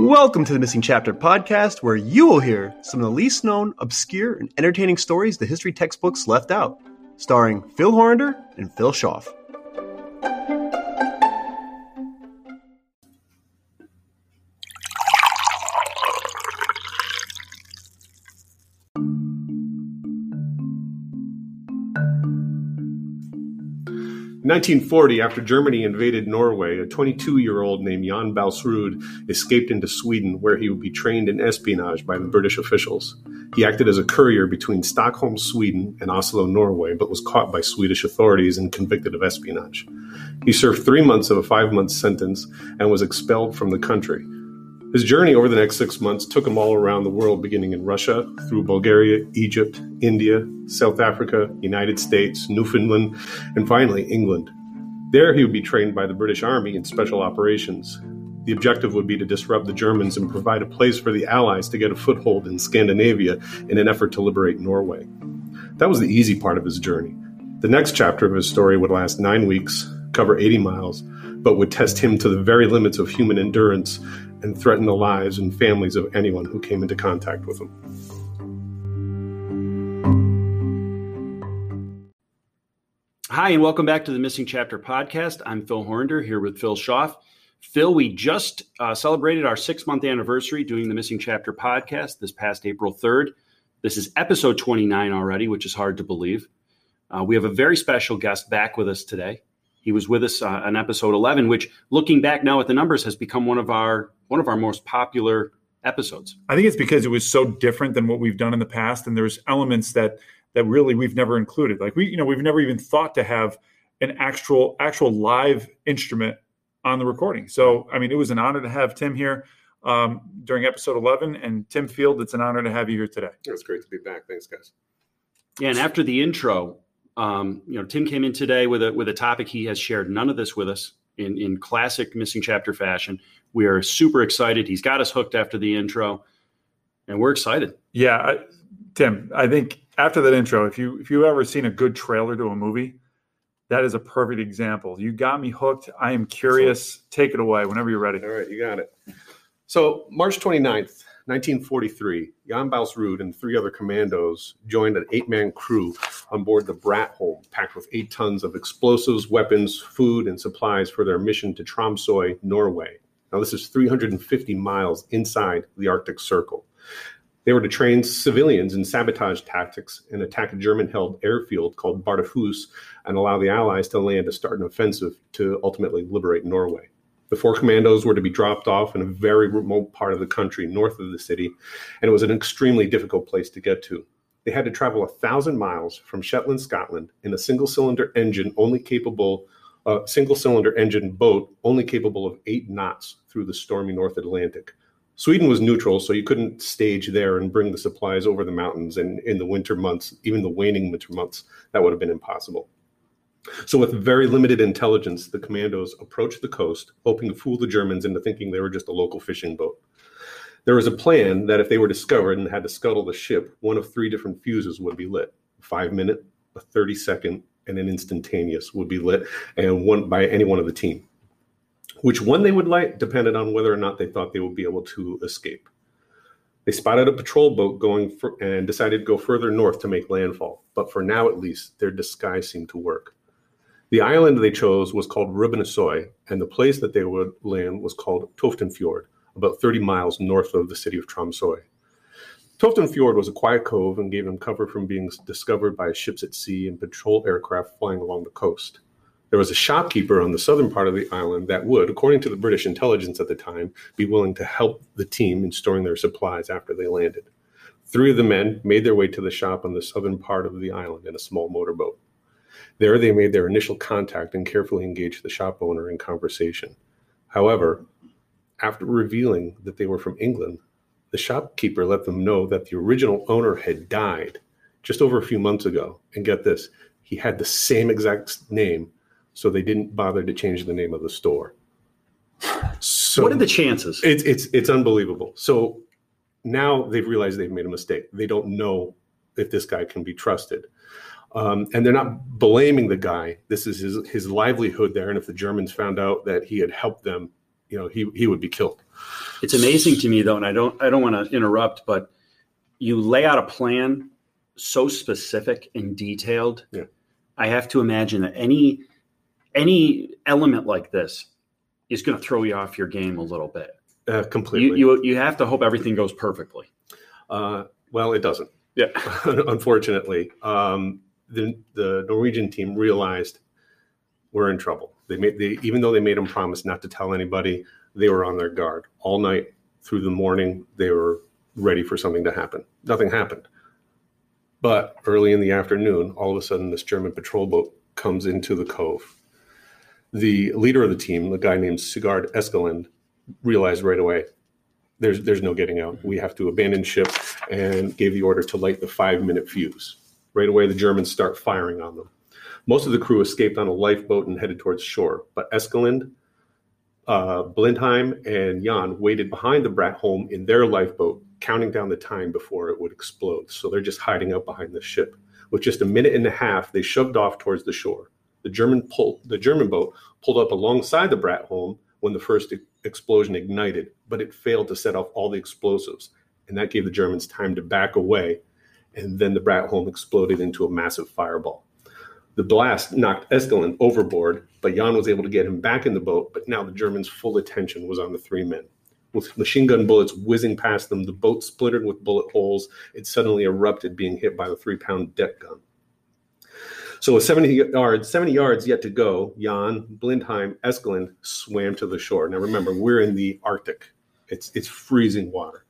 Welcome to the Missing Chapter podcast, where you will hear some of the least known, obscure, and entertaining stories the history textbooks left out, starring Phil Horander and Phil Schaff. 1940, after Germany invaded Norway, a 22 year old named Jan Baalsrud escaped into Sweden, where he would be trained in espionage by the British officials. He acted as a courier between Stockholm, Sweden, and Oslo, Norway, but was caught by Swedish authorities and convicted of espionage. He served three months of a five month sentence and was expelled from the country. His journey over the next six months took him all around the world, beginning in Russia, through Bulgaria, Egypt, India, South Africa, United States, Newfoundland, and finally England. There he would be trained by the British Army in special operations. The objective would be to disrupt the Germans and provide a place for the Allies to get a foothold in Scandinavia in an effort to liberate Norway. That was the easy part of his journey. The next chapter of his story would last nine weeks, cover 80 miles, but would test him to the very limits of human endurance and threaten the lives and families of anyone who came into contact with him. Hi, and welcome back to the Missing Chapter podcast. I'm Phil Horander here with Phil Schaff. Phil, we just uh, celebrated our six month anniversary doing the Missing Chapter podcast this past April 3rd. This is episode 29 already, which is hard to believe. Uh, we have a very special guest back with us today. He was with us uh, on episode 11, which, looking back now at the numbers, has become one of our one of our most popular episodes. I think it's because it was so different than what we've done in the past, and there's elements that that really we've never included. Like we, you know, we've never even thought to have an actual actual live instrument on the recording. So, I mean, it was an honor to have Tim here um, during episode 11, and Tim Field, it's an honor to have you here today. It's great to be back. Thanks, guys. Yeah, and after the intro, um, you know, Tim came in today with a with a topic he has shared none of this with us in in classic missing chapter fashion. We are super excited. He's got us hooked after the intro, and we're excited. Yeah, I, Tim, I think after that intro, if you if you've ever seen a good trailer to a movie, that is a perfect example. You got me hooked. I am curious. Take it away whenever you're ready. All right, you got it. So, March 29th, 1943, Jan Baalsrud and three other commandos joined an eight man crew on board the Brattholm, packed with eight tons of explosives, weapons, food, and supplies for their mission to Tromsø, Norway. Now, this is 350 miles inside the Arctic Circle. They were to train civilians in sabotage tactics and attack a German held airfield called Bardufoss and allow the Allies to land to start an offensive to ultimately liberate Norway. The four commandos were to be dropped off in a very remote part of the country north of the city, and it was an extremely difficult place to get to. They had to travel a thousand miles from Shetland, Scotland, in a single cylinder engine only capable uh, a single cylinder engine boat only capable of eight knots through the stormy North Atlantic. Sweden was neutral, so you couldn't stage there and bring the supplies over the mountains. And in the winter months, even the waning winter months, that would have been impossible. So, with very limited intelligence, the commandos approached the coast, hoping to fool the Germans into thinking they were just a local fishing boat. There was a plan that if they were discovered and had to scuttle the ship, one of three different fuses would be lit a five minute, a 30 second, and an instantaneous would be lit, and one by any one of the team. Which one they would light depended on whether or not they thought they would be able to escape. They spotted a patrol boat going for, and decided to go further north to make landfall, but for now at least, their disguise seemed to work. The island they chose was called Rubenesøy, and the place that they would land was called Toftenfjord, about 30 miles north of the city of Tromsø. Toftenfjord was a quiet cove and gave them cover from being discovered by ships at sea and patrol aircraft flying along the coast. There was a shopkeeper on the southern part of the island that would, according to the British intelligence at the time, be willing to help the team in storing their supplies after they landed. Three of the men made their way to the shop on the southern part of the island in a small motorboat. There, they made their initial contact and carefully engaged the shop owner in conversation. However, after revealing that they were from England, the shopkeeper let them know that the original owner had died just over a few months ago. And get this, he had the same exact name, so they didn't bother to change the name of the store. So what are the chances? It's it's it's unbelievable. So now they've realized they've made a mistake. They don't know if this guy can be trusted. Um, and they're not blaming the guy. This is his his livelihood there. And if the Germans found out that he had helped them you know, he he would be killed. It's amazing to me though, and I don't I don't want to interrupt, but you lay out a plan so specific and detailed. Yeah. I have to imagine that any any element like this is going to throw you off your game a little bit. Uh, You, completely. you you have to hope everything goes perfectly. uh, well, it doesn't. Yeah. Unfortunately, um, the the Norwegian team realized we're in trouble. They made they even though they made them promise not to tell anybody, they were on their guard all night through the morning. They were ready for something to happen. Nothing happened. But early in the afternoon, all of a sudden, this German patrol boat comes into the cove. The leader of the team, a guy named Sigurd Eskeland, realized right away there's there's no getting out. We have to abandon ship and gave the order to light the five minute fuse. Right away, the Germans start firing on them. Most of the crew escaped on a lifeboat and headed towards shore, but Eskeland, uh, Blindheim, and Jan waited behind the Brattholm in their lifeboat, counting down the time before it would explode. So they're just hiding out behind the ship. With just a minute and a half, they shoved off towards the shore. The German pull, the German boat pulled up alongside the Brattholm when the first explosion ignited, but it failed to set off all the explosives, and that gave the Germans time to back away. And then the Brattholm exploded into a massive fireball. The blast knocked Eskeland overboard, but Jan was able to get him back in the boat. But now the Germans' full attention was on the three men. With machine gun bullets whizzing past them, the boat splintered with bullet holes. It suddenly erupted, being hit by the three-pound deck gun. So with 70 yards, 70 yards yet to go, Jan, Blindheim, Eskeland swam to the shore. Now remember, we're in the Arctic. It's it's freezing water.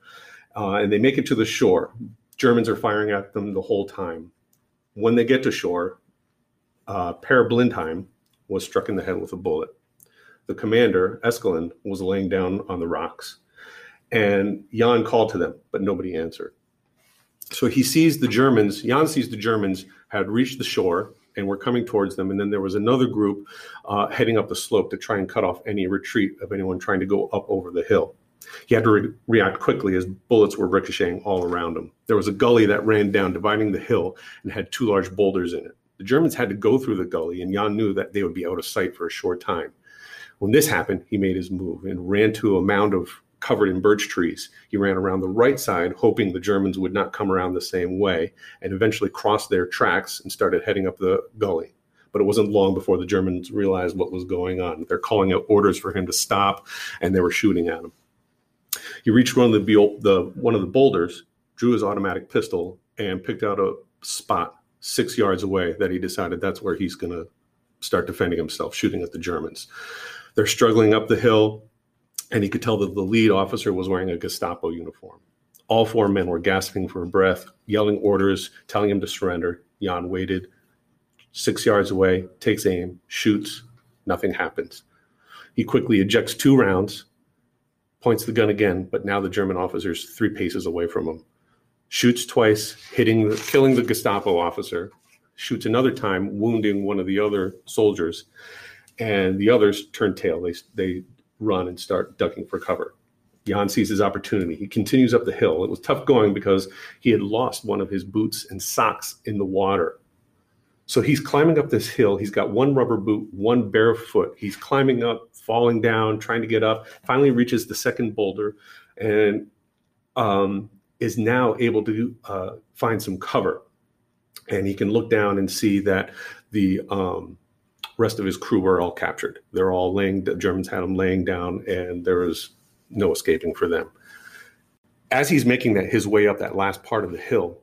Uh, and they make it to the shore. Germans are firing at them the whole time. When they get to shore, uh, Per Blindheim was struck in the head with a bullet. The commander, Eskeland, was laying down on the rocks. And Jan called to them, but nobody answered. So he sees the Germans, Jan sees the Germans had reached the shore and were coming towards them. And then there was another group uh, heading up the slope to try and cut off any retreat of anyone trying to go up over the hill. He had to re- react quickly as bullets were ricocheting all around him. There was a gully that ran down, dividing the hill, and had two large boulders in it. The Germans had to go through the gully, and Jan knew that they would be out of sight for a short time. When this happened, he made his move and ran to a mound of covered in birch trees. He ran around the right side, hoping the Germans would not come around the same way, and eventually crossed their tracks and started heading up the gully. But it wasn't long before the Germans realized what was going on. They're calling out orders for him to stop, and they were shooting at him. He reached one of the, the one of the boulders, drew his automatic pistol, and picked out a spot six yards away that he decided that's where he's going to start defending himself, shooting at the Germans. They're struggling up the hill, and he could tell that the lead officer was wearing a Gestapo uniform. All four men were gasping for breath, yelling orders, telling him to surrender. Jan waited six yards away, takes aim, shoots, nothing happens. He quickly ejects two rounds, points the gun again, but now the German officer's three paces away from him. Shoots twice, hitting the, killing the Gestapo officer. Shoots another time, wounding one of the other soldiers, and the others turn tail. They they run and start ducking for cover. Jan sees his opportunity. He continues up the hill. It was tough going because he had lost one of his boots and socks in the water. So he's climbing up this hill. He's got one rubber boot, one bare foot. He's climbing up, falling down, trying to get up. Finally, reaches the second boulder, and um, is now able to uh, find some cover. And he can look down and see that the um, rest of his crew were all captured. They're all laying. The Germans had them laying down, and there was no escaping for them. As he's making that his way up that last part of the hill,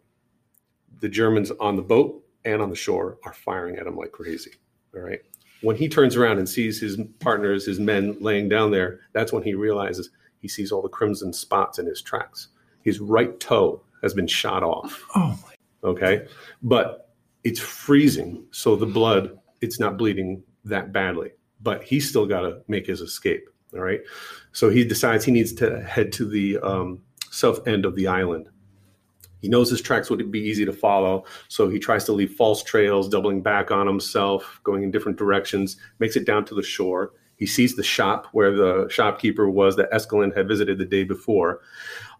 the Germans on the boat and on the shore are firing at him like crazy. All right. When he turns around and sees his partners, his men laying down there, that's when he realizes he sees all the crimson spots in his tracks. His right toe has been shot off. Oh my. Okay. But it's freezing. So the blood, it's not bleeding that badly. But he's still got to make his escape. All right. So he decides he needs to head to the um, south end of the island. He knows his tracks would be easy to follow, so he tries to leave false trails, doubling back on himself, going in different directions, makes it down to the shore. He sees the shop where the shopkeeper was that Eskeland had visited the day before.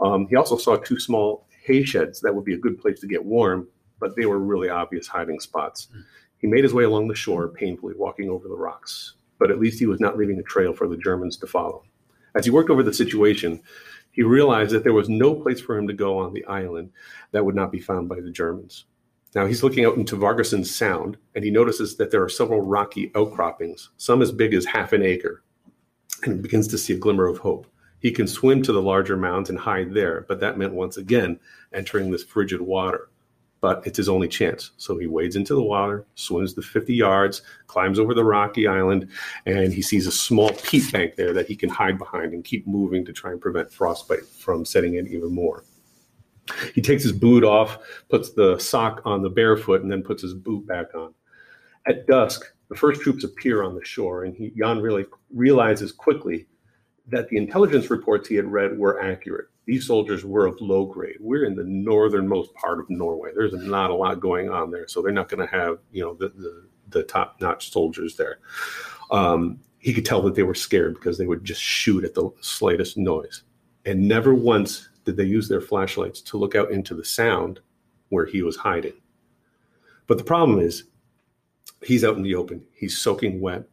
Um, he also saw two small hay sheds that would be a good place to get warm, but they were really obvious hiding spots. He made his way along the shore, painfully walking over the rocks, but at least he was not leaving a trail for the Germans to follow. As he worked over the situation, he realized that there was no place for him to go on the island that would not be found by the Germans. Now he's looking out into Vargasund Sound and he notices that there are several rocky outcroppings, some as big as half an acre, and he begins to see a glimmer of hope. He can swim to the larger mounds and hide there, but that meant once again entering this frigid water. But it's his only chance. So he wades into the water, swims the 50 yards, climbs over the rocky island, and he sees a small peat bank there that he can hide behind and keep moving to try and prevent frostbite from setting in even more. He takes his boot off, puts the sock on the barefoot, and then puts his boot back on. At dusk, the first troops appear on the shore, and he, Jan really realizes quickly that the intelligence reports he had read were accurate. These soldiers were of low grade. We're in the northernmost part of Norway. There's not a lot going on there, so they're not going to have you know the the, the top notch soldiers there. Um, he could tell that they were scared because they would just shoot at the slightest noise, and never once did they use their flashlights to look out into the sound where he was hiding. But the problem is, he's out in the open. He's soaking wet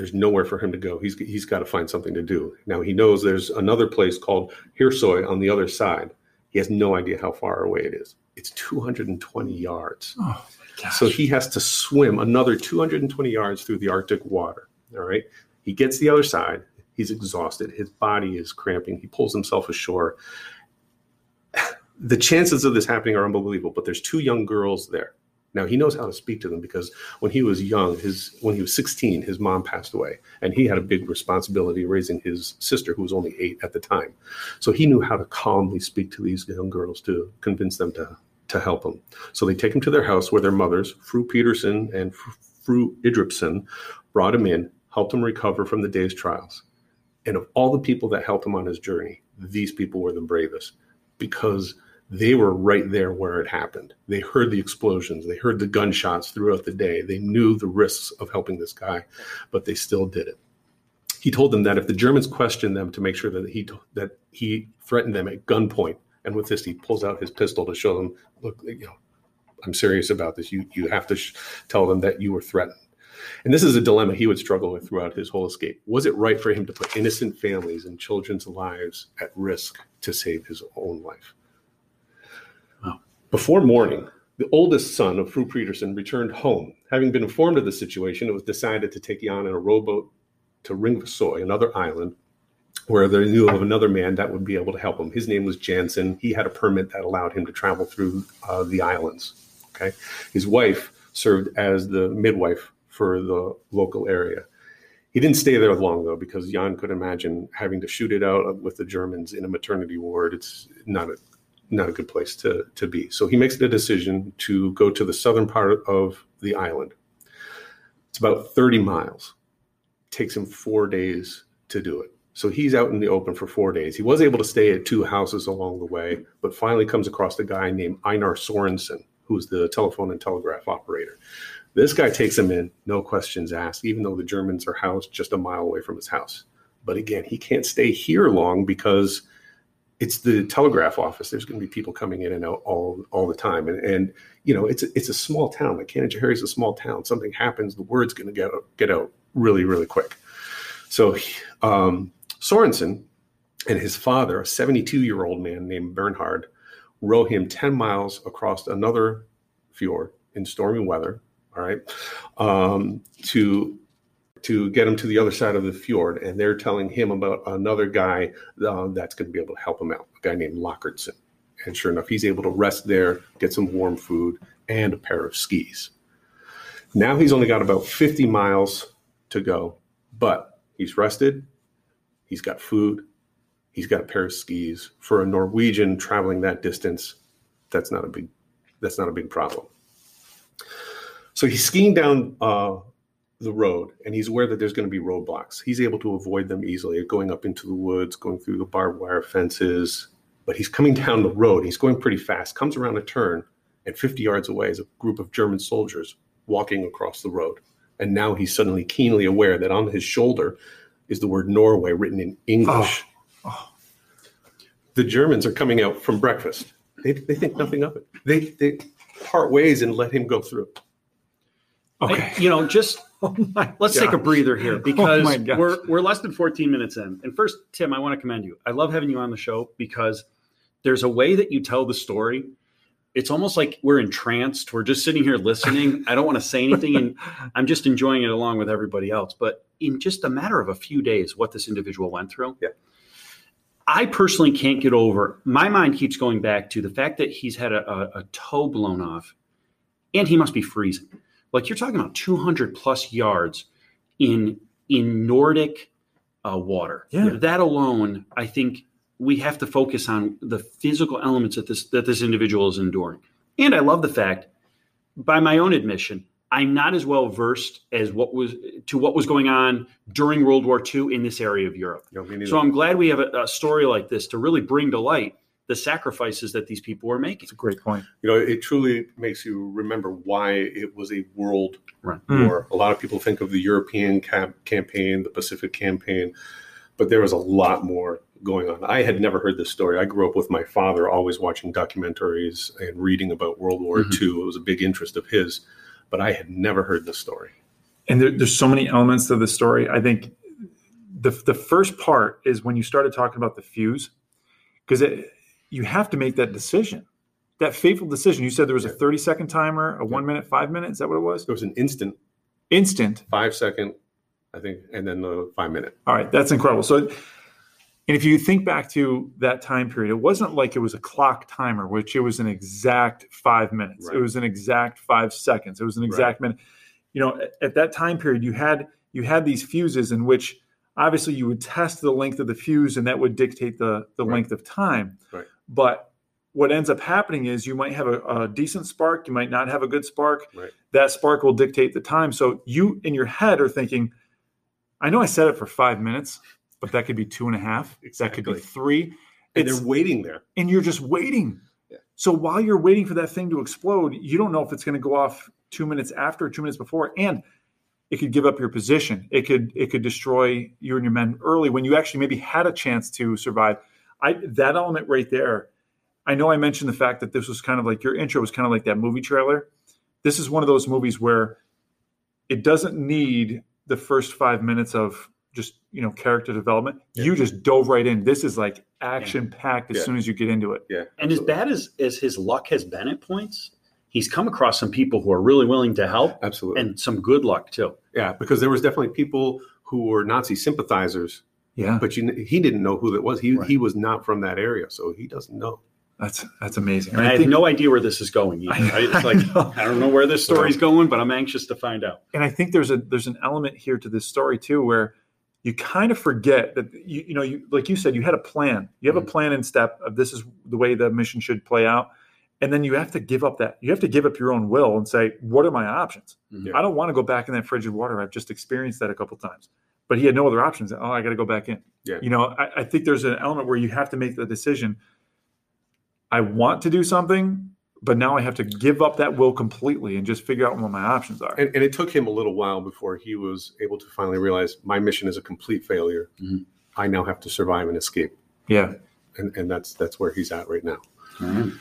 there's nowhere for him to go. He's he's got to find something to do. Now he knows there's another place called Hirsoy on the other side. He has no idea how far away it is. It's 220 yards. Oh, so he has to swim another 220 yards through the Arctic water. All right. He gets the other side. He's exhausted. His body is cramping. He pulls himself ashore. The chances of this happening are unbelievable, but there's two young girls there. Now he knows how to speak to them because when he was young, his when he was 16, his mom passed away, and he had a big responsibility raising his sister, who was only eight at the time. So he knew how to calmly speak to these young girls to convince them to to help him. So they take him to their house where their mothers, Fru Peterson and Fru Idripson, brought him in, helped him recover from the day's trials. And of all the people that helped him on his journey, these people were the bravest because they were right there where it happened. They heard the explosions, they heard the gunshots throughout the day. They knew the risks of helping this guy, but they still did it. He told them that if the Germans questioned them to make sure that he that he threatened them at gunpoint, and with this he pulls out his pistol to show them, look, you know, I'm serious about this. You you have to sh- tell them that you were threatened. And this is a dilemma he would struggle with throughout his whole escape. Was it right for him to put innocent families and children's lives at risk to save his own life? Before morning, the oldest son of Fru Peterson returned home. Having been informed of the situation, it was decided to take Jan in a rowboat to Ringvassøy, another island, where they knew of another man that would be able to help him. His name was Jansen. He had a permit that allowed him to travel through uh, the islands. Okay, his wife served as the midwife for the local area. He didn't stay there long though, because Jan could imagine having to shoot it out with the Germans in a maternity ward. It's not a not a good place to, to be. So he makes the decision to go to the southern part of the island. It's about 30 miles. Takes him four days to do it. So he's out in the open for four days. He was able to stay at two houses along the way, but finally comes across a guy named Einar Sorensen, who's the telephone and telegraph operator. This guy takes him in, no questions asked, even though the Germans are housed just a mile away from his house. But again, he can't stay here long because it's the telegraph office. There's going to be people coming in and out all all the time, and and you know it's a, it's a small town. Like Canajoharie is a small town. Something happens, the word's going to get get out really really quick. So um, Sorensen and his father, a 72 year old man named Bernhard, row him 10 miles across another fjord in stormy weather. All right, um, to to get him to the other side of the fjord, and they're telling him about another guy uh, that's going to be able to help him out, a guy named Lockertson. And sure enough, he's able to rest there, get some warm food, and a pair of skis. Now he's only got about 50 miles to go, but he's rested, he's got food, he's got a pair of skis. For a Norwegian traveling that distance, that's not a big that's not a big problem. So he's skiing down uh, the road and he's aware that there's going to be roadblocks. He's able to avoid them easily, going up into the woods, going through the barbed wire fences. But he's coming down the road. He's going pretty fast, comes around a turn, and 50 yards away is a group of German soldiers walking across the road. And now he's suddenly keenly aware that on his shoulder is the word Norway written in English. Oh. Oh. The Germans are coming out from breakfast. They, they think nothing of it. They, they part ways and let him go through. Okay. I, you know, just Oh my Let's take a breather here oh because my gosh. we're we're less than 14 minutes in. And first, Tim, I want to commend you. I love having you on the show because there's a way that you tell the story. It's almost like we're entranced. We're just sitting here listening. I don't want to say anything, and I'm just enjoying it along with everybody else. But in just a matter of a few days, what this individual went through, Yeah. I personally can't get over. My mind keeps going back to the fact that he's had a, a, a toe blown off, and he must be freezing. Like you're talking about 200 plus yards in in Nordic uh, water. Yeah. That alone, I think we have to focus on the physical elements that this that this individual is enduring. And I love the fact, by my own admission, I'm not as well versed as what was to what was going on during World War II in this area of Europe. You know, me neither. So I'm glad we have a, a story like this to really bring to light the sacrifices that these people were making. That's a great point. you know, it truly makes you remember why it was a world Right. war. A lot of people think of the European cam- campaign, the Pacific campaign, but there was a lot more going on. I had never heard this story. I grew up with my father always watching documentaries and reading about World War Mhm. II. It was a big interest of his, but I had never heard this story. and there, there's so many elements to the story. I think the the first part is when you started talking about the fuse, because you have to make that decision, that fateful decision. You said there was a 30 second timer, a one minute, five minute. Is that what it was? It was an instant, Instant. five second, I think, and then the five minute. All right, that's incredible. So, and if you think back to that time period, it wasn't like it was a clock timer, which it was an exact five minutes. Right. It was an exact five seconds. It was an exact minute. You know, at, at that time period, you had you had these fuses in which obviously you would test the length of the fuse, and that would dictate the the Right. length of time. Right. But what ends up happening is you might have a, a decent spark, you might not have a good spark. Right. That spark will dictate the time. So you in your head are thinking, I know I said it for five minutes, but that could be two and a half. That could be Exactly. three. And It's- they're waiting there. and you're just waiting. Yeah. So while you're waiting for that thing to explode, you don't know if it's going to go off two minutes after, or two minutes before, and it could give up your position. It could it could destroy you and your men early when you actually maybe had a chance to survive. I that element right there. I know I mentioned the fact that this was kind of like your intro was kind of like that movie trailer. This is one of those movies where it doesn't need the first five minutes of just you know character development. Yeah. You just dove right in. This is like action packed as Yeah. soon as you get into it. Yeah. And as bad as, as his luck has been at points, he's come across some people who are really willing to help Absolutely. and some good luck too. yeah, because there was definitely people who were Nazi sympathizers, Yeah, but you, he didn't know who that was. He, Right. he was not from that area, so he doesn't know. that's that's amazing. And I, have no idea where this is going. Either. I, it's like know. I don't know where this story's going, but I'm anxious to find out. and I think there's a there's an element here to this story too where you kind of forget that you you know you like you said you had a plan. You have a mm-hmm. plan in step of this is the way the mission should play out. And then you have to give up that you have to give up your own will and say, what are my options? Yeah. I don't want to go back in that frigid water. I've just experienced that a couple times. But he had no other options. Oh, I got to go back in. Yeah. You know, I, I think there's an element where you have to make the decision. I want to do something, but now I have to give up that will completely and just figure out what my options are. And, and it took him a little while before he was able to finally realize my mission is a complete failure. Mhm. I now have to survive and escape, yeah. and, and that's that's where he's at right now. Right.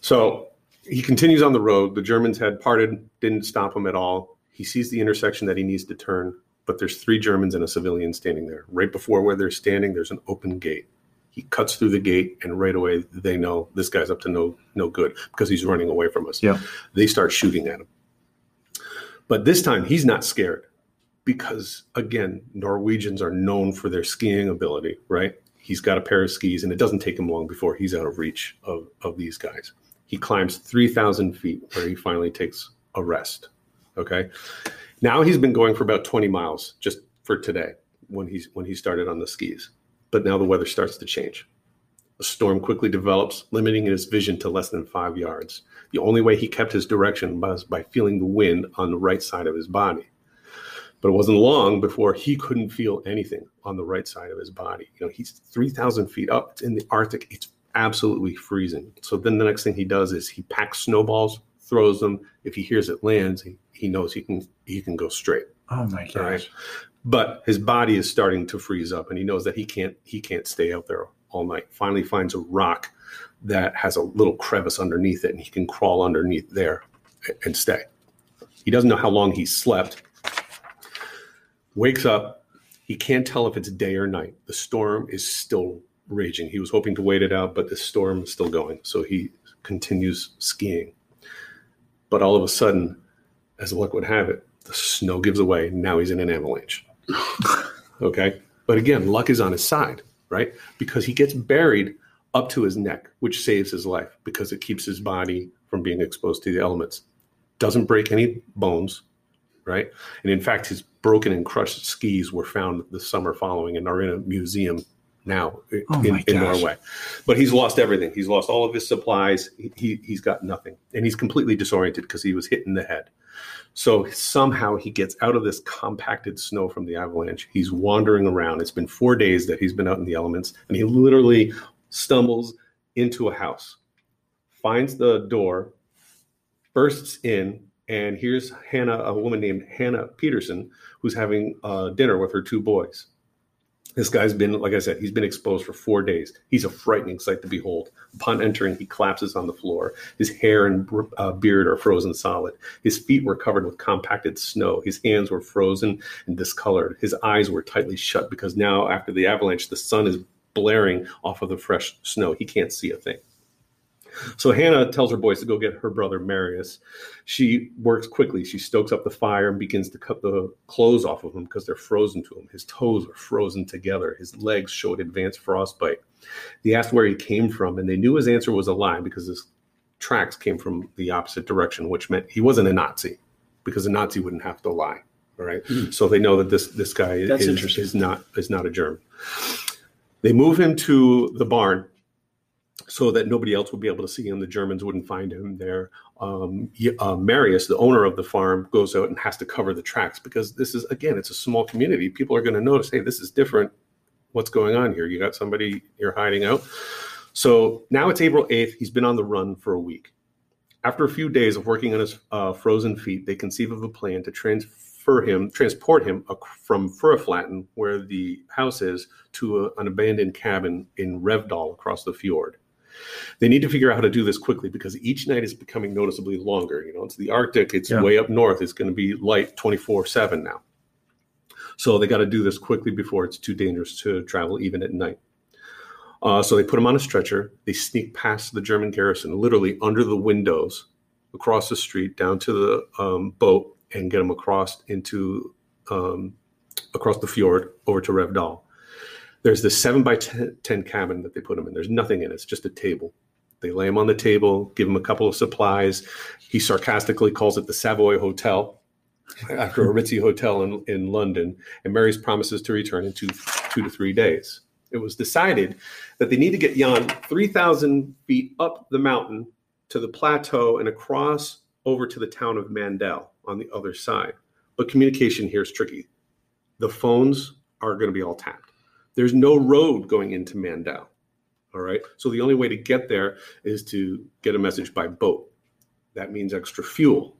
So he continues on the road. The Germans had parted, didn't stop him at all. He sees the intersection that he needs to turn, but there's three Germans and a civilian standing there. Right before where they're standing, there's an open gate. He cuts through the gate, and right away they know this guy's up to no no good because he's running away from us. Yeah. They start shooting at him. But this time he's not scared because again, Norwegians are known for their skiing ability, right? He's got a pair of skis, and it doesn't take him long before he's out of reach of, of these guys. He climbs 3,000 feet where he finally takes a rest. Okay. Now he's been going for about 20 miles just for today when he's when he started on the skis. But now the weather starts to change. A storm quickly develops, limiting his vision to less than five yards. The only way he kept his direction was by feeling the wind on the right side of his body. But it wasn't long before he couldn't feel anything on the right side of his body. You know, he's 3,000 feet up. It's in the Arctic. It's absolutely freezing. So then the next thing he does is he packs snowballs, throws them. If he hears it lands, he, he knows he can he can go straight. Oh my gosh. Right. But his body is starting to freeze up, and he knows that he can't he can't stay out there all night. Finally, finds a rock that has a little crevice underneath it, and he can crawl underneath there and stay. He doesn't know how long he slept, Wakes up. He can't tell if it's day or night. The storm is still raging. He was hoping to wait it out, but the storm is still going. So he continues skiing. But all of a sudden, as luck would have it, the snow gives away. Now he's in an avalanche. okay. But again, luck is on his side, right? Because he gets buried up to his neck, which saves his life because it keeps his body from being exposed to the elements. Doesn't break any bones, right? And in fact, his broken and crushed skis were found the summer following and are in a museum now Oh in, in. Norway. But he's lost everything. He's lost all of his supplies. He, he, he's got nothing. And he's completely disoriented because he was hit in the head. So somehow he gets out of this compacted snow from the avalanche. He's wandering around. It's been four days that he's been out in the elements, and he literally stumbles into a house, finds the door, bursts in, and here's Hannah, a woman named Hannah Peterson, who's having uh, dinner with her two boys. This guy's been, like I said, he's been exposed for four days. He's a frightening sight to behold. Upon entering, he collapses on the floor. His hair and uh, beard are frozen solid. His feet were covered with compacted snow. His hands were frozen and discolored. His eyes were tightly shut because now, after the avalanche, the sun is blaring off of the fresh snow. He can't see a thing. So Hannah tells her boys to go get her brother Marius. She works quickly. She stokes up the fire and begins to cut the clothes off of him because they're frozen to him. His toes are frozen together. His legs showed advanced frostbite. They asked where he came from, and they knew his answer was a lie because his tracks came from the opposite direction, which meant he wasn't a Nazi because a Nazi wouldn't have to lie. All right. Hmm. So they know that this this guy That's is, is not is not a German. They move him to the barn so that nobody else would be able to see him. The Germans wouldn't find him there. Um, he- uh, Marius, the owner of the farm, goes out and has to cover the tracks because this is again, it's a small community. People are going to notice, hey, this is different. What's going on here? You got somebody you're hiding out. So now it's April 8th. He's been on the run for a week. After a few days of working on his uh, frozen feet, they conceive of a plan to transfer him, transport him from Furuflaten, where the house is, to a, an abandoned cabin in Revdal across the fjord. They need to figure out how to do this quickly because each night is becoming noticeably longer. You know, it's the Arctic, it's Yeah. way up north, it's going to be light 24 7 now. So they got to do this quickly before it's too dangerous to travel even at night. Uh, so they put him on a stretcher. They sneak past the German garrison, literally under the windows, across the street, down to the um, boat, and get him across into um, across the fjord over to Revdal. There's this seven by ten, 10 cabin that they put him in. There's nothing in it. It's just a table. They lay him on the table, give him a couple of supplies. He sarcastically calls it the Savoy Hotel after a ritzy hotel in, in London. And Marius promises to return in two, two to three days. It was decided that they need to get Jan 3,000 feet up the mountain to the plateau and across over to the town of Mandel on the other side. But communication here is tricky. The phones are going to be all tapped. There's no road going into Mandel. All right. So the only way to get there is to get a message by boat. That means extra fuel.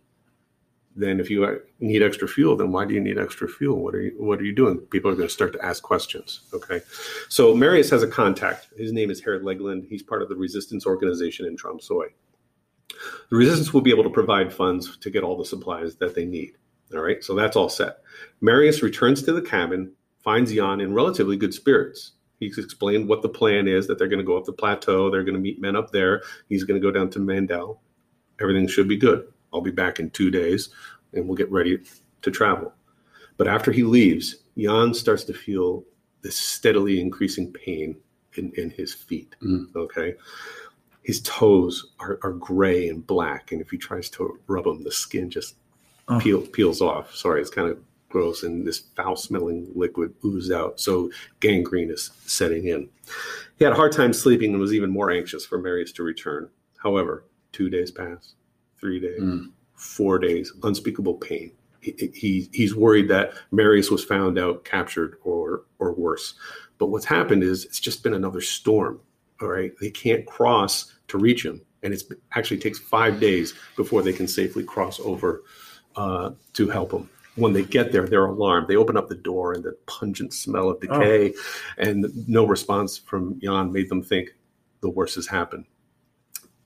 Then if you uh, need extra fuel, then why do you need extra fuel? What are you what are you doing? People are going to start to ask questions. Okay. So Marius has a contact. His name is Harold Legland. He's part of the resistance organization in Tromsø. The resistance will be able to provide funds to get all the supplies that they need. All right. So that's all set. Marius returns to the cabin, finds Jan in relatively good spirits. He's explained what the plan is that they're going to go up the plateau. They're going to meet men up there. He's going to go down to Mandel. Everything should be good. I'll be back in two days and we'll get ready to travel. But after he leaves, Jan starts to feel this steadily increasing pain in, in his feet. Mm. Okay. His toes are, are gray and black. And if he tries to rub them, the skin just Oh. peel, peels off. Sorry, it's kind of gross. And this foul smelling liquid oozed out. So gangrene is setting in. He had a hard time sleeping and was even more anxious for Marius to return. However, two days pass, three days, Mm. four days, unspeakable pain. He, he, he's worried that Marius was found out, captured, or or worse. But what's happened is it's just been another storm. All right, they can't cross to reach him, and it actually takes five days before they can safely cross over uh, to help him. When they get there, they're alarmed. They open up the door, and the pungent smell of decay and no response from Jan made them think the worst has happened.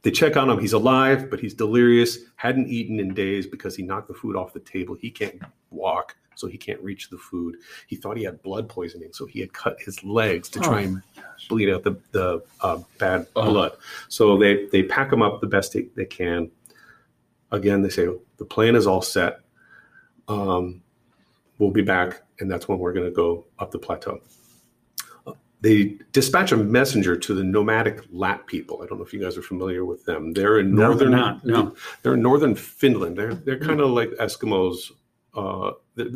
They check on him. He's alive, but he's delirious, hadn't eaten in days because he knocked the food off the table. He can't walk, so he can't reach the food. He thought he had blood poisoning, so he had cut his legs to try Oh, and bleed out the the uh, bad Oh. blood. So they they pack him up the best they, they can. Again, they say the plan is all set. Um, we'll be back, and that's when we're going to go up the plateau. They dispatch a messenger to the nomadic Lapp people. I don't know if you guys are familiar with them. They're in No, northern they're not. No. they're in northern Finland. They're they're kind of like Eskimos. Uh,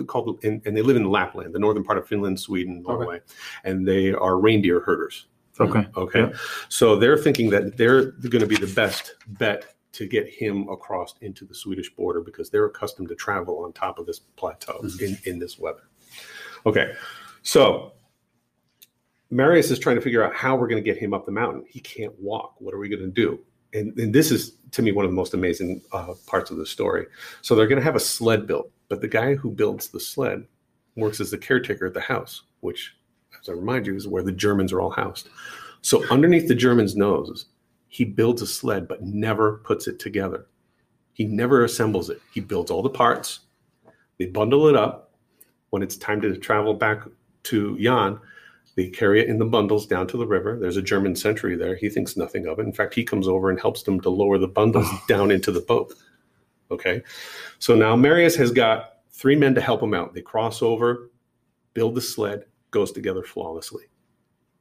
called and, and they live in Lapland, the northern part of Finland, Sweden, Norway, and they are reindeer herders. Okay. Okay, Yeah. so they're thinking that they're going to be the best bet to get him across into the Swedish border because they're accustomed to travel on top of this plateau in, in this weather. Okay, so Marius is trying to figure out how we're going to get him up the mountain. He can't walk. What are we going to do? And, and this is, to me, one of the most amazing uh, parts of the story. So they're going to have a sled built, but the guy who builds the sled works as the caretaker at the house, which, as I remind you, is where the Germans are all housed. So underneath the German's nose, he builds a sled, but never puts it together. He never assembles it. He builds all the parts. They bundle it up. When it's time to travel back to Jan, they carry it in the bundles down to the river. There's a German sentry there. He thinks nothing of it. In fact, he comes over and helps them to lower the bundles oh. down into the boat. Okay. So now Marius has got three men to help him out. They cross over, build the sled, goes together flawlessly.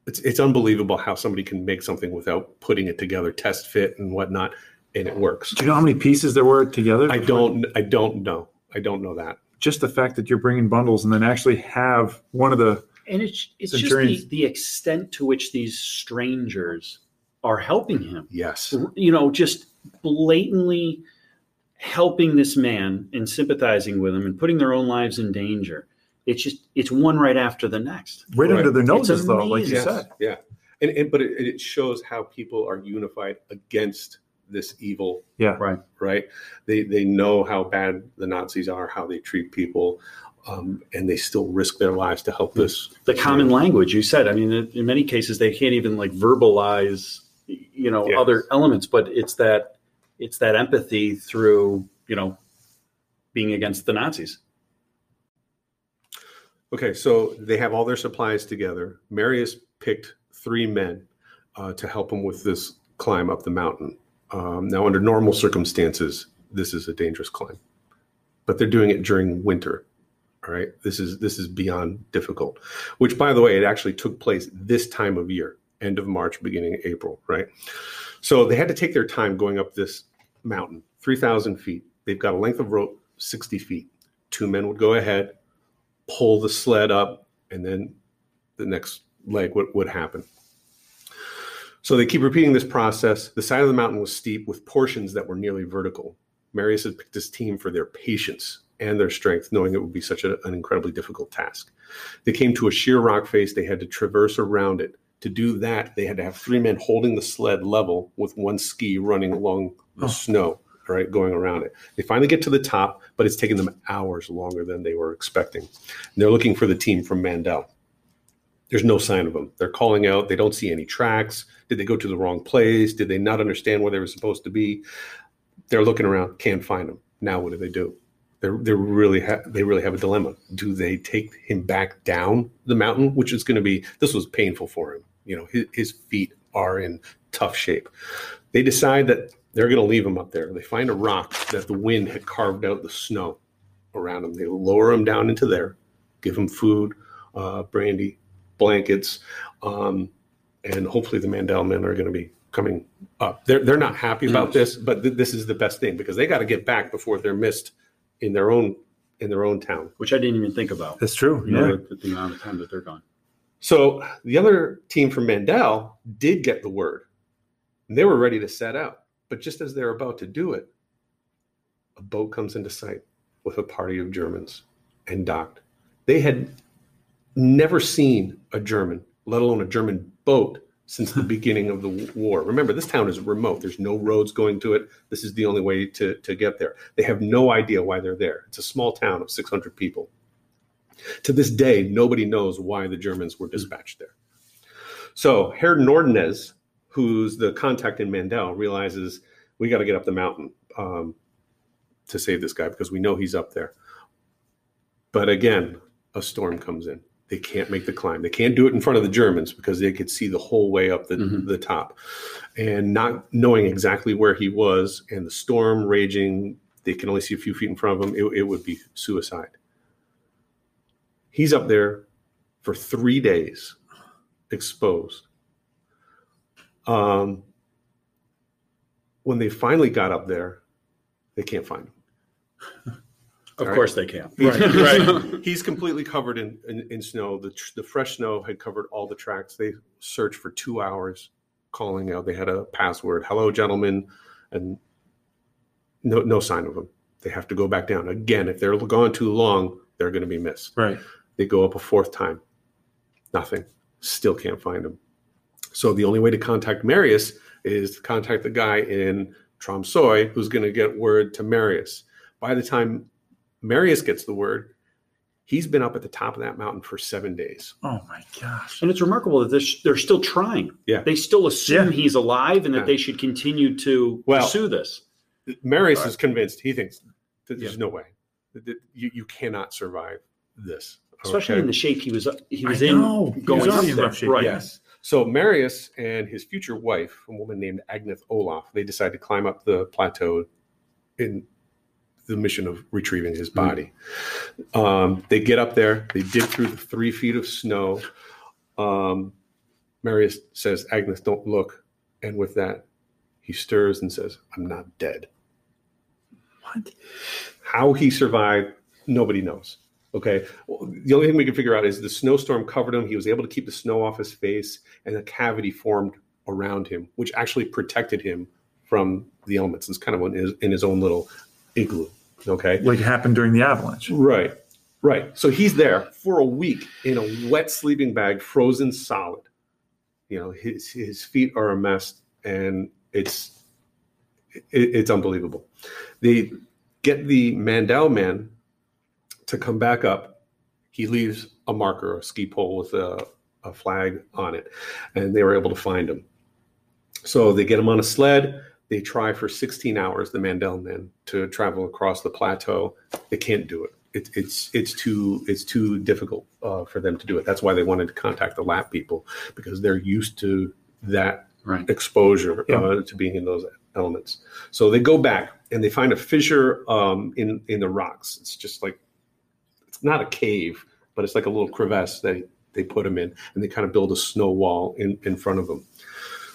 It's, it's unbelievable how somebody can make something without putting it together, test fit and whatnot, and it works. Do you know how many pieces there were together? I don't I don't know. I don't know that. Just the fact that you're bringing bundles and then actually have one of the And it's it's just the, the extent to which these strangers are helping him. Yes. You know, just blatantly helping this man and sympathizing with him and putting their own lives in danger. It's just it's one right after the next. right, Right. under their noses, It's though, like you amazing. said. Yeah. And, and but it, it shows how people are unified against this evil Yeah. Right. right? They they know how bad the Nazis are, how they treat people, um, and they still risk their lives to help this. The common language you said. I mean, in, in many cases they can't even like verbalize, you know, Yes. other elements, but it's that it's that empathy through you know being against the Nazis. Okay, so they have all their supplies together. Marius picked three men uh, to help him with this climb up the mountain. Um, now, under normal circumstances, this is a dangerous climb, but they're doing it during winter. All right, this is this is beyond difficult. Which, by the way, it actually took place this time of year, end of March, beginning of April. Right, so they had to take their time going up this mountain, three thousand feet. They've got a length of rope, sixty feet. Two men would go ahead, pull the sled up, and then the next leg would, would happen. So they keep repeating this process. The side of the mountain was steep with portions that were nearly vertical. Marius had picked his team for their patience and their strength, knowing it would be such a- an incredibly difficult task. They came to a sheer rock face. They had to traverse around it. To do that, they had to have three men holding the sled level with one ski running along the Oh. snow, right, going around it. They finally get to the top, but it's taken them hours longer than they were expecting. And they're looking for the team from Mandel. There's no sign of them. They're calling out. They don't see any tracks. Did they go to the wrong place? Did they not understand where they were supposed to be? They're looking around, can't find them. Now what do they do? They're, they're really ha- they really have a dilemma. Do they take him back down the mountain, which is going to be this was painful for him. You know, his, his feet are in tough shape. They decide that they're going to leave him up there. They find a rock that the wind had carved out the snow around him. They lower him down into there, give him food, uh, brandy, blankets, um, and hopefully the Mandel men are going to be coming up. They're they're not happy about this, but th- this is the best thing because they got to get back before they're missed in their own in their own town. which I didn't even think about. That's true. You Yeah. know, the, the amount of time that they're gone. So the other team from Mandel did get the word. And they were ready to set out. But just as they're about to do it, a boat comes into sight with a party of Germans and docked. They had never seen a German, let alone a German boat, since the beginning of the war. Remember, this town is remote. There's no roads going to it. This is the only way to, to get there. They have no idea why they're there. It's a small town of 600 people. To this day, nobody knows why the Germans were dispatched there. So Herr Nordenez, who's the contact in Mandel, realizes we got to get up the mountain um, to save this guy because we know he's up there. But again, a storm comes in. They can't make the climb. They can't do it in front of the Germans because they could see the whole way up the, Mhm. the top. And not knowing exactly where he was and the storm raging, they can only see a few feet in front of him, it, it would be suicide. He's up there for three days, exposed. Um, when they finally got up there, they can't find him. Of All course they can. Right, right. He's completely covered in, in, in snow. The, tr- the fresh snow had covered all the tracks. They searched for two hours, calling out. They had a password, "Hello, gentlemen," and no no sign of him. They have to go back down again. If they're gone too long, they're going to be missed. Right. They go up a fourth time, nothing. Still can't find him. So the only way to contact Marius is to contact the guy in Tromsoy who's going to get word to Marius. By the time Marius gets the word, he's been up at the top of that mountain for seven days. Oh my gosh. And it's remarkable that they're, they're still trying. Yeah. They still assume Yeah. he's alive and that Yeah. they should continue to Well, pursue this. Marius is convinced. He thinks that there's Yeah. no way. That- that You, you cannot survive this. Especially Okay? in the shape he was he was I in know. He was going up in there. rough shape, Right. Yes. So Marius and his future wife, a woman named Agneth Olaf, they decide to climb up the plateau in the mission of retrieving his body. Um, they get up there. They dig through the three feet of snow. Um, Marius says, "Agnes, don't look." And with that, he stirs and says, "I'm not dead." What? How he survived, nobody knows. Okay. Well, the only thing we can figure out is the snowstorm covered him. He was able to keep the snow off his face, and a cavity formed around him, which actually protected him from the elements. It's kind of in his, in his own little igloo. Okay. Like it happened during the avalanche. Right. Right. So he's there for a week in a wet sleeping bag, frozen solid. You know, his his feet are a mess, and it's it, it's unbelievable. They get the Mandel man to come back up. He leaves a marker, a ski pole with a, a flag on it, and they were able to find him. So they get him on a sled. They try for 16 hours, the Mandel men, to travel across the plateau. They can't do it. it it's it's too it's too difficult uh, for them to do it. That's why they wanted to contact the Lapp people because they're used to that Right. exposure Yeah. uh, to being in those elements. So they go back and they find a fissure um, in in the rocks. It's just like it's not a cave, but it's like a little crevasse that they put him in, and they kind of build a snow wall in in front of him.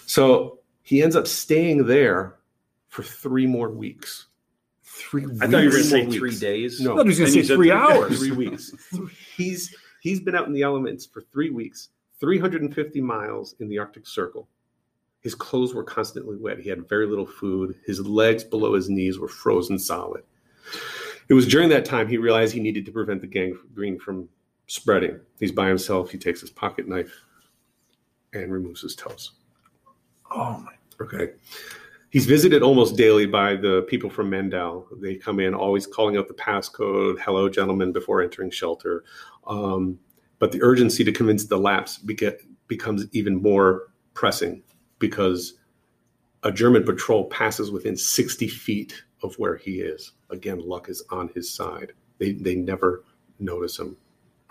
So he ends up staying there for three more weeks. Three weeks. I thought you were going to say Weeks. three days. No. I thought he was going to say three three- hours. Three weeks. He's he's been out in the elements for three weeks, 350 miles in the Arctic Circle. His clothes were constantly wet. He had very little food. His legs below his knees were frozen solid. It was during that time he realized he needed to prevent the gangrene from spreading. He's by himself. He takes his pocket knife and removes his toes. Oh my. Okay. He's visited almost daily by the people from Mendel. They come in always calling out the passcode, hello, gentlemen, before entering shelter. Um, but the urgency to convince the Lapps beca- becomes even more pressing because a German patrol passes within 60 feet of where he is. Again, luck is on his side. They, they never notice him.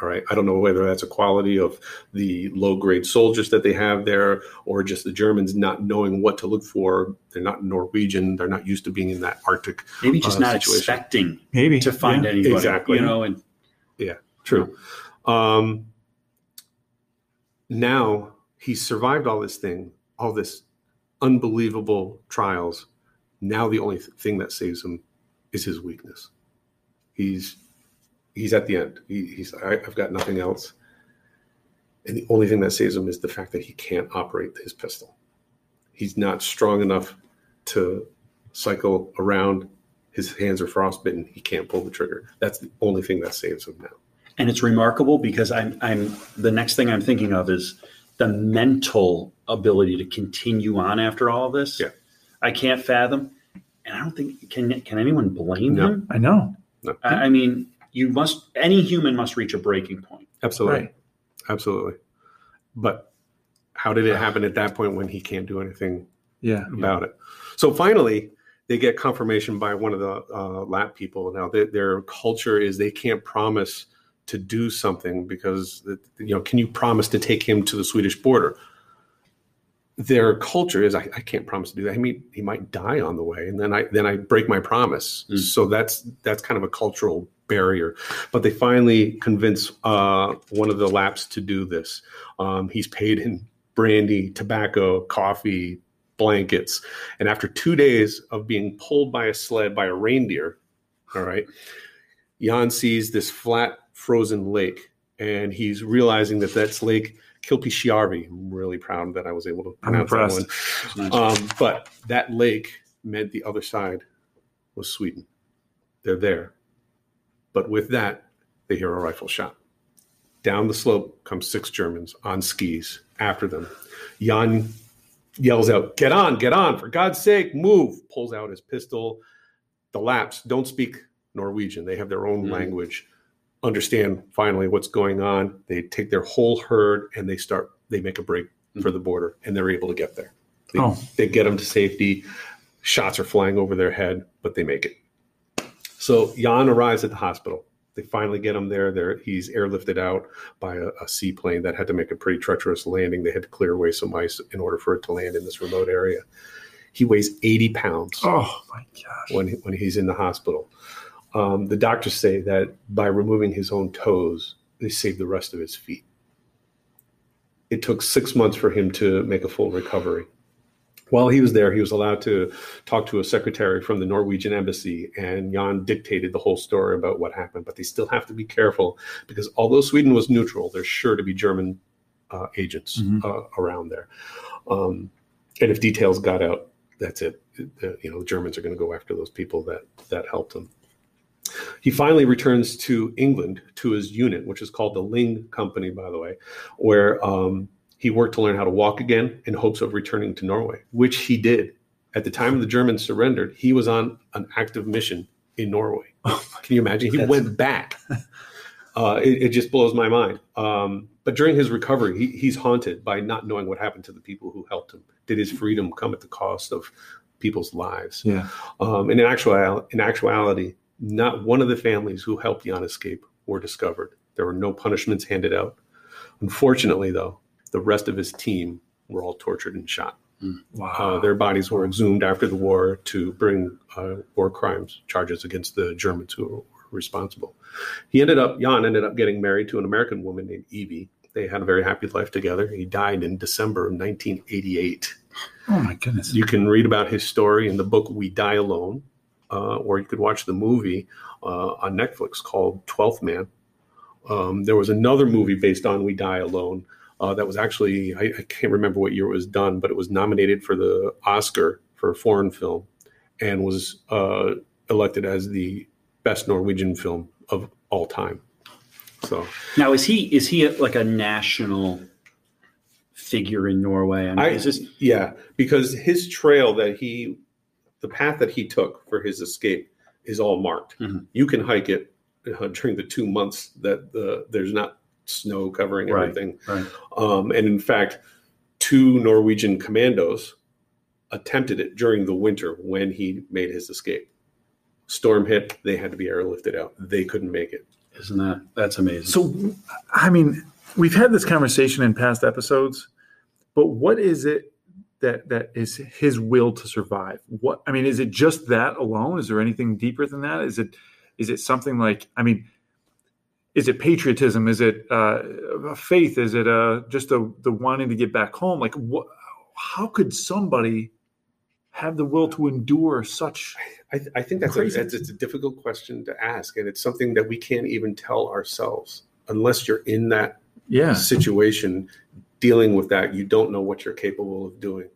All right. I don't know whether that's a quality of the low grade soldiers that they have there or just the Germans not knowing what to look for. They're not Norwegian. They're not used to being in that Arctic. Maybe just uh, not situation. expecting Maybe to find Yeah. anybody. Exactly. You know, and yeah, True. Um, now he's survived all this thing, all this unbelievable trials. Now the only th- thing that saves him is his weakness. He's he's at the end. He, he's I, I've got nothing else, and the only thing that saves him is the fact that he can't operate his pistol. He's not strong enough to cycle around. His hands are frostbitten. He can't pull the trigger. That's the only thing that saves him now. and it's remarkable because I'm I'm the next thing I'm thinking of is the mental ability to continue on after all of this. Yeah. I can't fathom, and I don't think can can anyone blame No. him. I know. No. I, I mean, you must any human must reach a breaking point. Absolutely. Right. Absolutely. But how did it happen at that point when he can't do anything Yeah. about it? So finally, they get confirmation by one of the uh, Lapp people. Now, their, their culture is they can't promise to do something because you know can you promise to take him to the swedish border their culture is I, I can't promise to do that. I mean he might die on the way and then i then i break my promise. Mm. so that's that's kind of a cultural barrier. But they finally convince uh, one of the Lapps to do this. Um, he's paid in brandy tobacco coffee blankets. And after two days of being pulled by a sled by a reindeer all right jan sees this flat frozen lake and he's realizing that that's lake kilpisjärvi i'm really proud that i was able to pronounce that impressed. one um, but that lake meant the other side was Sweden. They're there. But with that, they hear a rifle shot. Down the slope come six Germans on skis after them. Jan yells out, Get on, get on, for God's sake, move. Pulls out his pistol. The Lapps don't speak Norwegian, they have their own Mhm. language. Understand finally what's going on. They take their whole herd and they start, they make a break mm-hmm. for the border and they're able to get there. They, Oh. they get them to safety. Shots are flying over their head, but they make it. So Jan arrives at the hospital. They finally get him there. There, he's airlifted out by a, a seaplane that had to make a pretty treacherous landing. They had to clear away some ice in order for it to land in this remote area. He weighs 80 pounds Oh my gosh. when when he's in the hospital. Um, the doctors say that by removing his own toes, they saved the rest of his feet. It took six months for him to make a full recovery. While he was there, he was allowed to talk to a secretary from the Norwegian embassy, and Jan dictated the whole story about what happened. But they still have to be careful because although Sweden was neutral, there's sure to be German uh, agents Mhm. uh, around there. Um, and if details got out, that's it. The, you know, the Germans are going to go after those people that that helped him. He finally returns to England to his unit, which is called the Linge Company, by the way, where um, he worked to learn how to walk again in hopes of returning to Norway, which he did. At the time the Germans surrendered, he was on an active mission in Norway. Can you imagine? He went back. Uh, it, it just blows my mind. Um, but during his recovery, he, he's haunted by not knowing what happened to the people who helped him. Did his freedom come at the cost of people's lives? Yeah. Um, and in, actual, in actuality, not one of the families who helped Jan escape were discovered. There were no punishments handed out. Unfortunately, though, the rest of his team were all tortured and shot. Wow. Uh, their bodies were exhumed after the war to bring uh, war crimes charges against the Germans who were responsible. He ended up, Jan ended up getting married to an American woman named Evie. They had a very happy life together. He died in December of 1988. oh my goodness. You can read about his story in the book We Die Alone, uh, or you could watch the movie uh, on Netflix called Twelfth Man. Um, there was another movie based on We Die Alone uh, that was actually, I, I can't remember what year it was done, but it was nominated for the Oscar for a foreign film and was uh, elected as the best Norwegian film of all time. So Now, is he is he like a national figure in Norway? I mean, I, is this yeah, because his trail that he, the path that he took for his escape is all marked. Mhm. You can hike it uh, during the two months that the there's not snow covering Right, everything. right. Um, and in fact, two Norwegian commandos attempted it during the winter when he made his escape. Storm hit; they had to be airlifted out. They couldn't make it. Isn't that that's amazing? So, I mean, we've had this conversation in past episodes, but what is it that that is his will to survive? What I mean, is it just that alone? Is there anything deeper than that? Is it is it something like I mean, is it patriotism? Is it uh, faith? Is it uh, just a, the wanting to get back home? Like, what? How could somebody have the will to endure such? I, I think that's a, Crazy. it's, it's a difficult question to ask, and it's something that we can't even tell ourselves unless you're in that Yeah, situation dealing with that. You don't know what you're capable of doing.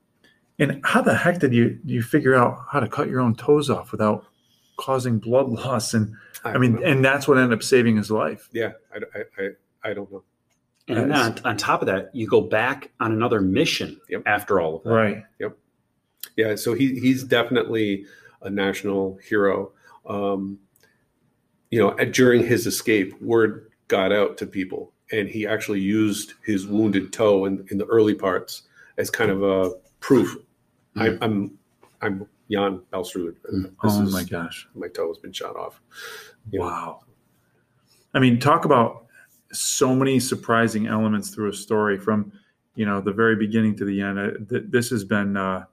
And how the heck did you you figure out how to cut your own toes off without causing blood loss? And I don't mean, know. and that's what ended up saving his life. yeah, I, I, I, I don't know. and on, on top of that, you go back on another mission Yep. after all of that. Right. Yep. Yeah, so he he's definitely a national hero. Um, you know, during his escape, word got out to people, and he actually used his wounded toe in, in the early parts as kind of a proof. I, I'm I'm Jan Baalsrud. Mm. This oh is- my gosh! my toe has been shot off. You know, Wow. I mean, talk about so many surprising elements through a story from you know the very beginning to the end. Uh, th- this has been uh,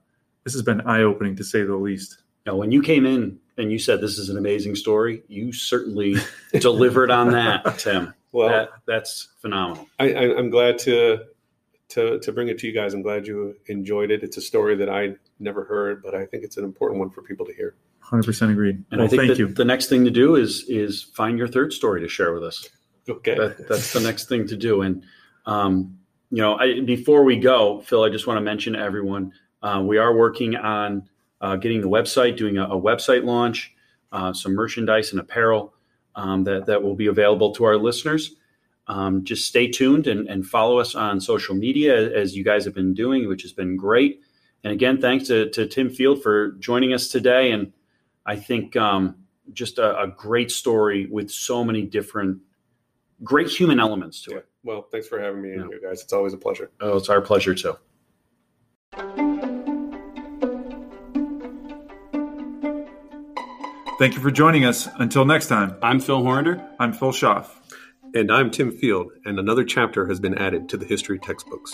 this has been eye opening to say the least. Now, when you came in and you said this is an amazing story, you certainly delivered on that, Tim. Well, that, that's phenomenal. I, I, I'm glad to to to bring it to you guys. I'm glad you enjoyed it. It's a story that I never heard, but I think it's an important one for people to hear. Hundred percent agreed. And well, I think thank that you. the next thing to do is is find your third story to share with us. Okay. That, that's the next thing to do. And um, you know, I, before we go, Phil, I just want to mention to everyone uh, we are working on uh, getting the website, doing a, a website launch, uh, some merchandise and apparel um, that that will be available to our listeners. Um, just stay tuned and, and follow us on social media as you guys have been doing, which has been great. And again, thanks to, to Tim Field for joining us today. And I think um, just a, a great story with so many different great human elements to Yeah. it. Well, thanks for having me in Yeah. here, guys. It's always a pleasure. Oh, it's our pleasure too. Thank you for joining us. Until next time, I'm Phil Horner. I'm Phil Schaff. And I'm Tim Field, and another chapter has been added to the history textbooks.